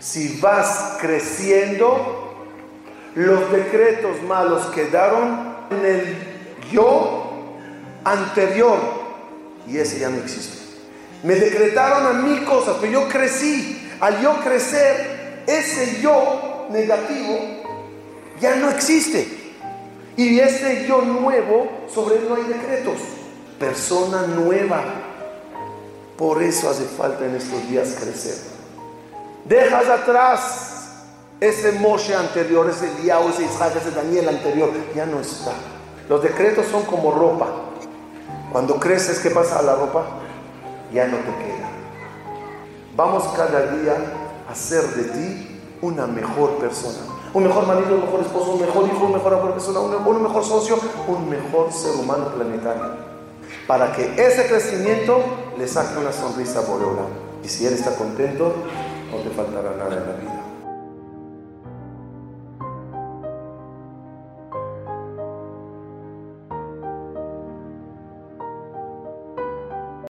Si vas creciendo, los decretos malos quedaron en el yo anterior y ese ya no existe. Me decretaron a mí cosas, pero yo crecí. Al yo crecer, ese yo negativo ya no existe. Y ese yo nuevo, sobre él no hay decretos. Persona nueva. Por eso hace falta en estos días crecer. Dejas atrás ese Moshe anterior, ese Eliyahu, ese Isaac, ese Daniel anterior. Ya no está. Los decretos son como ropa. Cuando creces, ¿qué pasa a la ropa? Ya no te queda. Vamos cada día a hacer de ti una mejor persona. Un mejor marido, un mejor esposo, un mejor hijo, un mejor persona, un mejor socio, un mejor ser humano planetario. Para que ese crecimiento le saque una sonrisa a Boreola. Y si él está contento, no te faltará nada en la vida.